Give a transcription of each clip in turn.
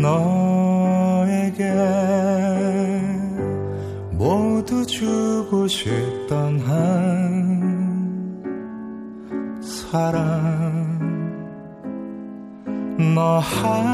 너에게 모두 주고 싶던 한 사랑. 너하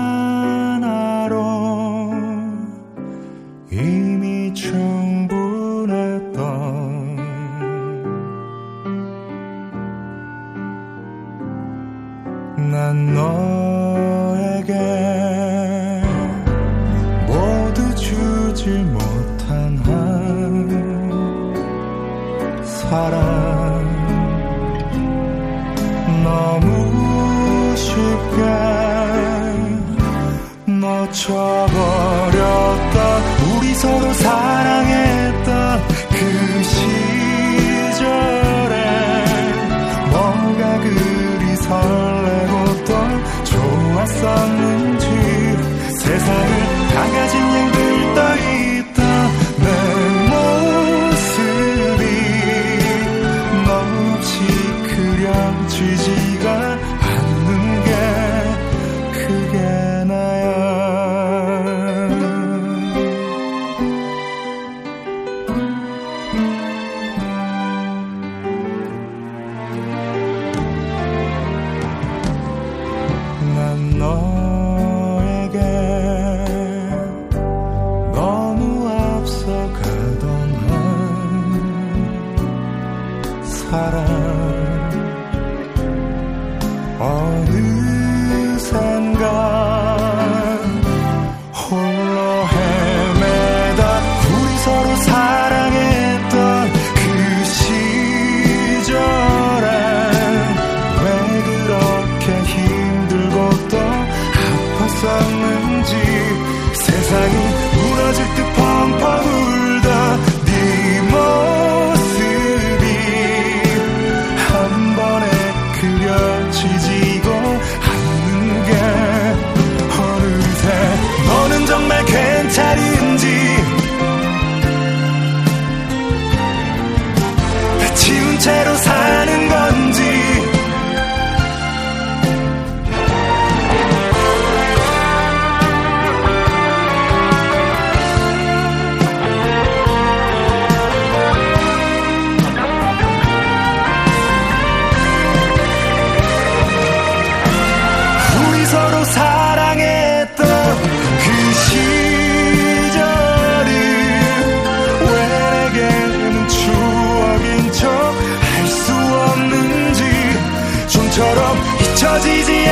was easy.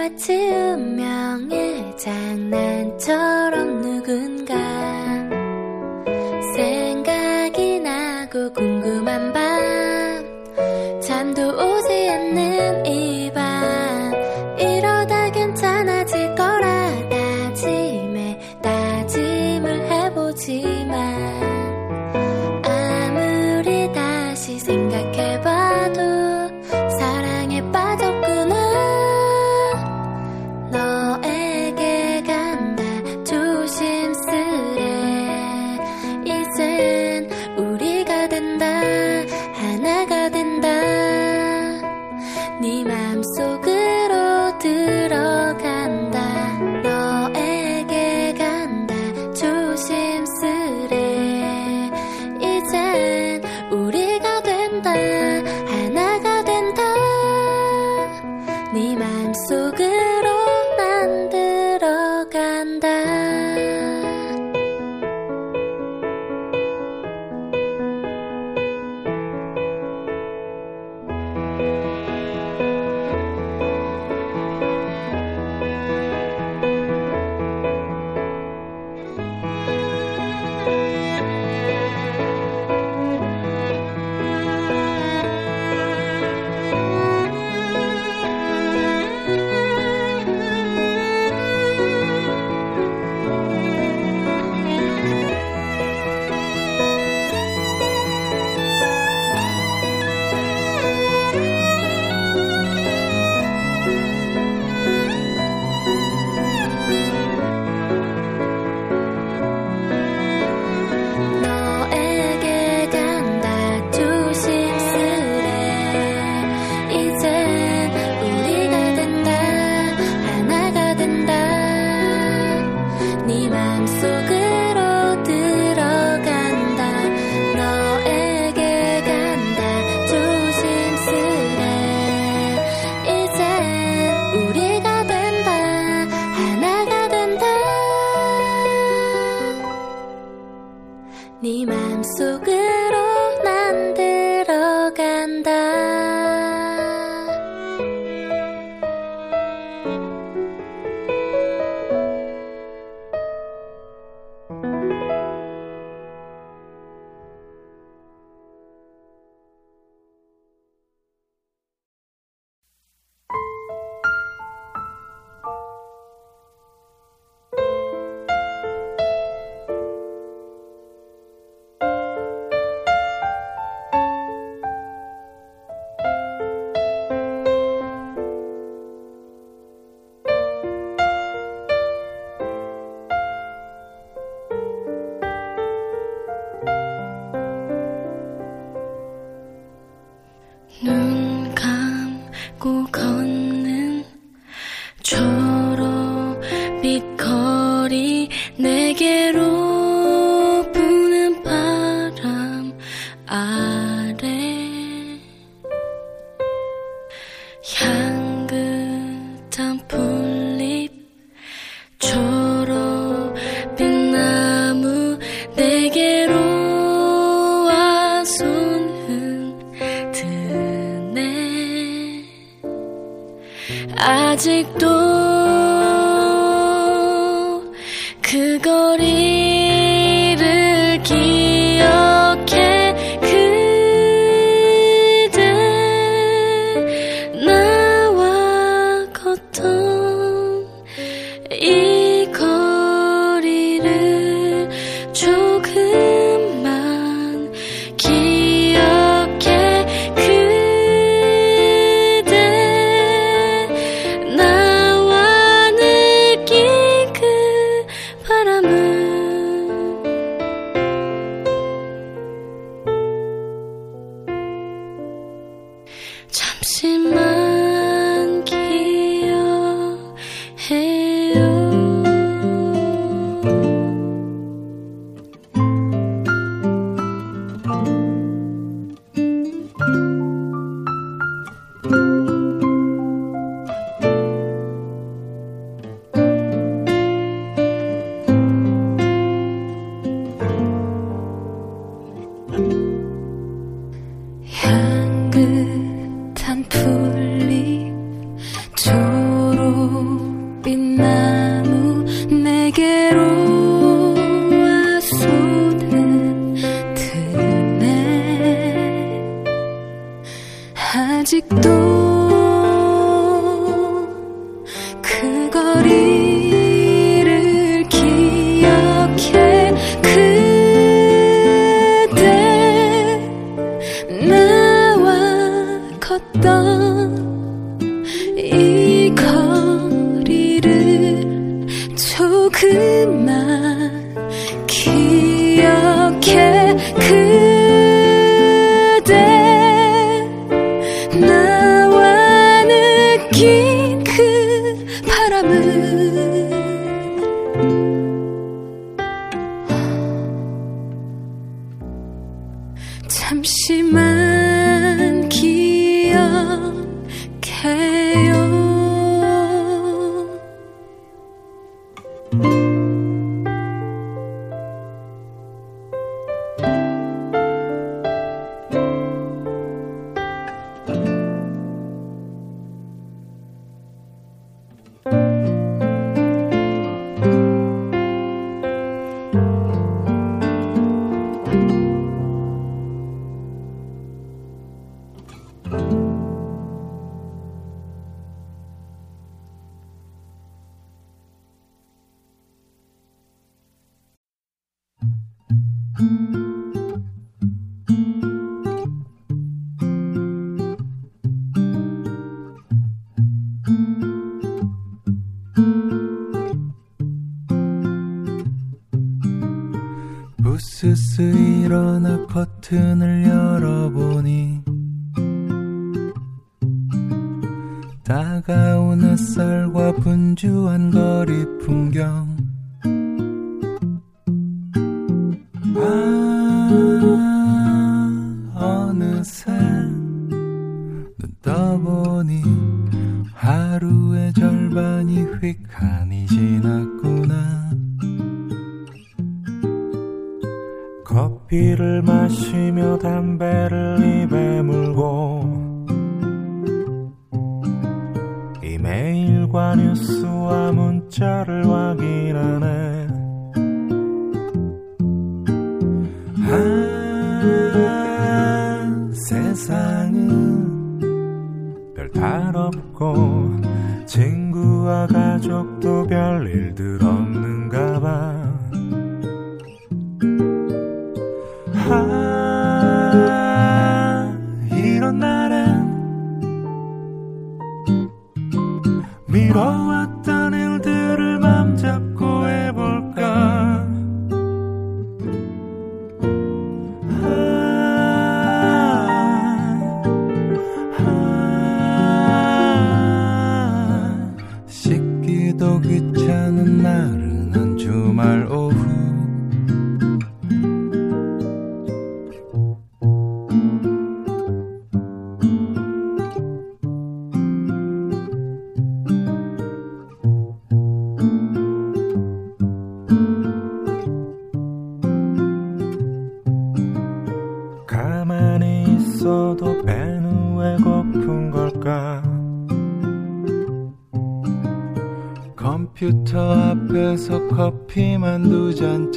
마치 운명의 장난처럼 누군가 생각이 나고 궁금한 밤 같은 을 일과 뉴스와 문자를 확인하네. 아 세상은 별 탈 없고 친구와 가족도 별일들 없는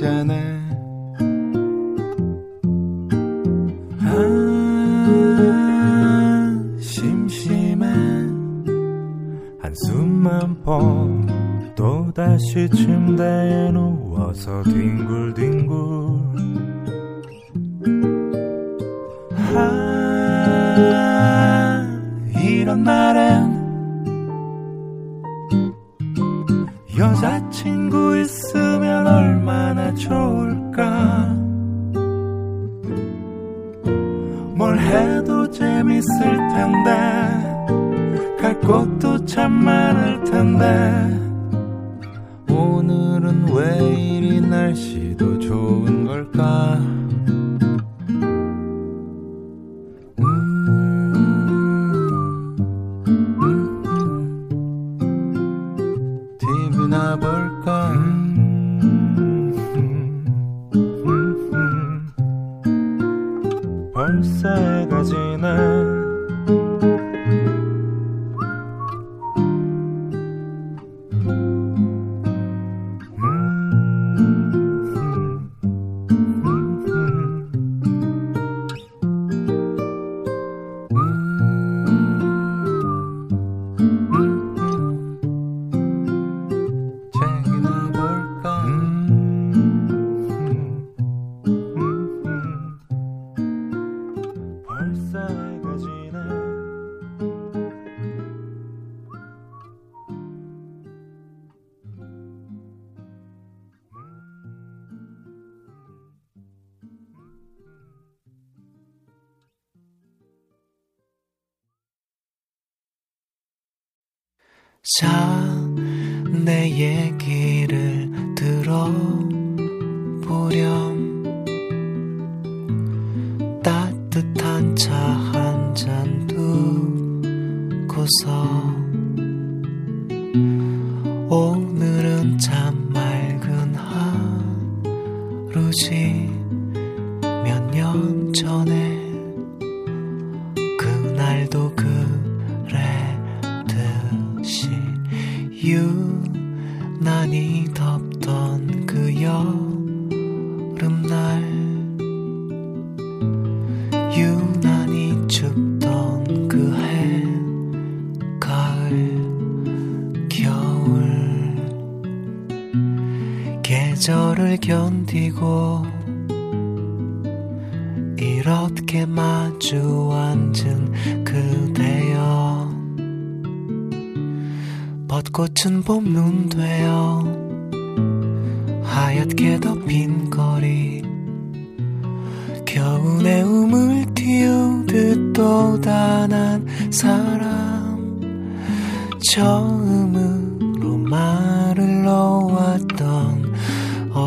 잔에 아. 심심한 한숨만 퍼 또다시 침대에 누워서 뒹굴뒹굴. 아 이런 날엔 여자친구의 해도 재밌을 텐데 갈 곳도 참 많을 텐데. 오늘은 왜 이리 날씨도 좋은 걸까? 자, 내 얘기를 들어.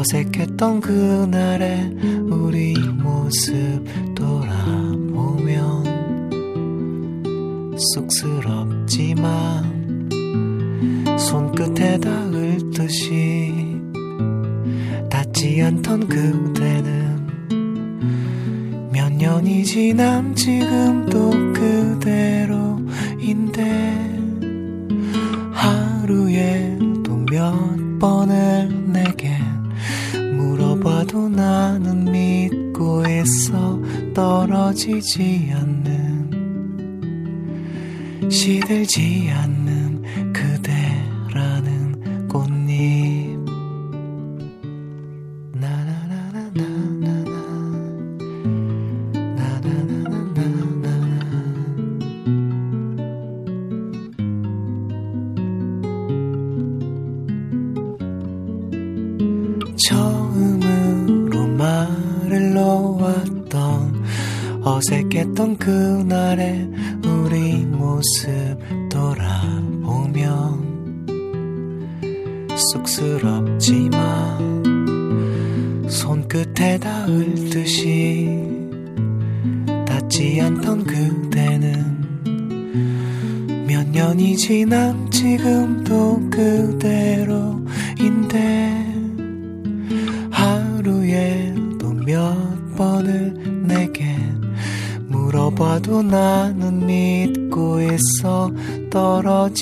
어색했던 그날의 우리 모습 돌아보면 쑥스럽지만 손끝에 닿을 듯이 닿지 않던 그대는 몇 년이 지난 지금도 그대로인데 하루에도 몇 번은 지지 않는 시들지 않는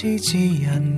지지 않는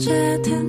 这天。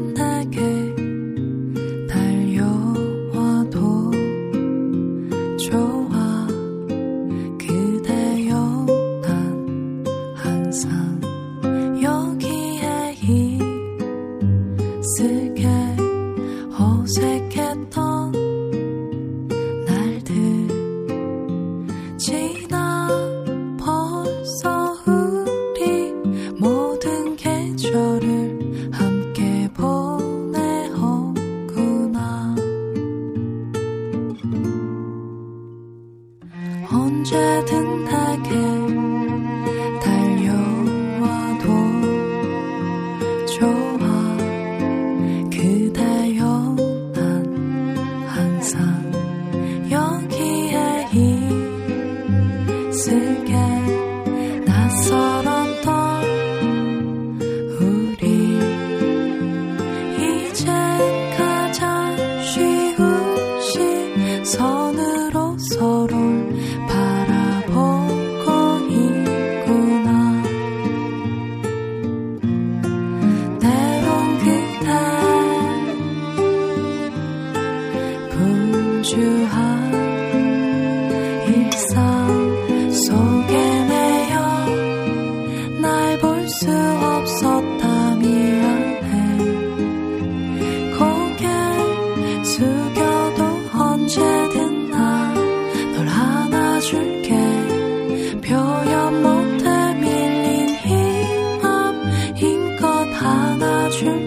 全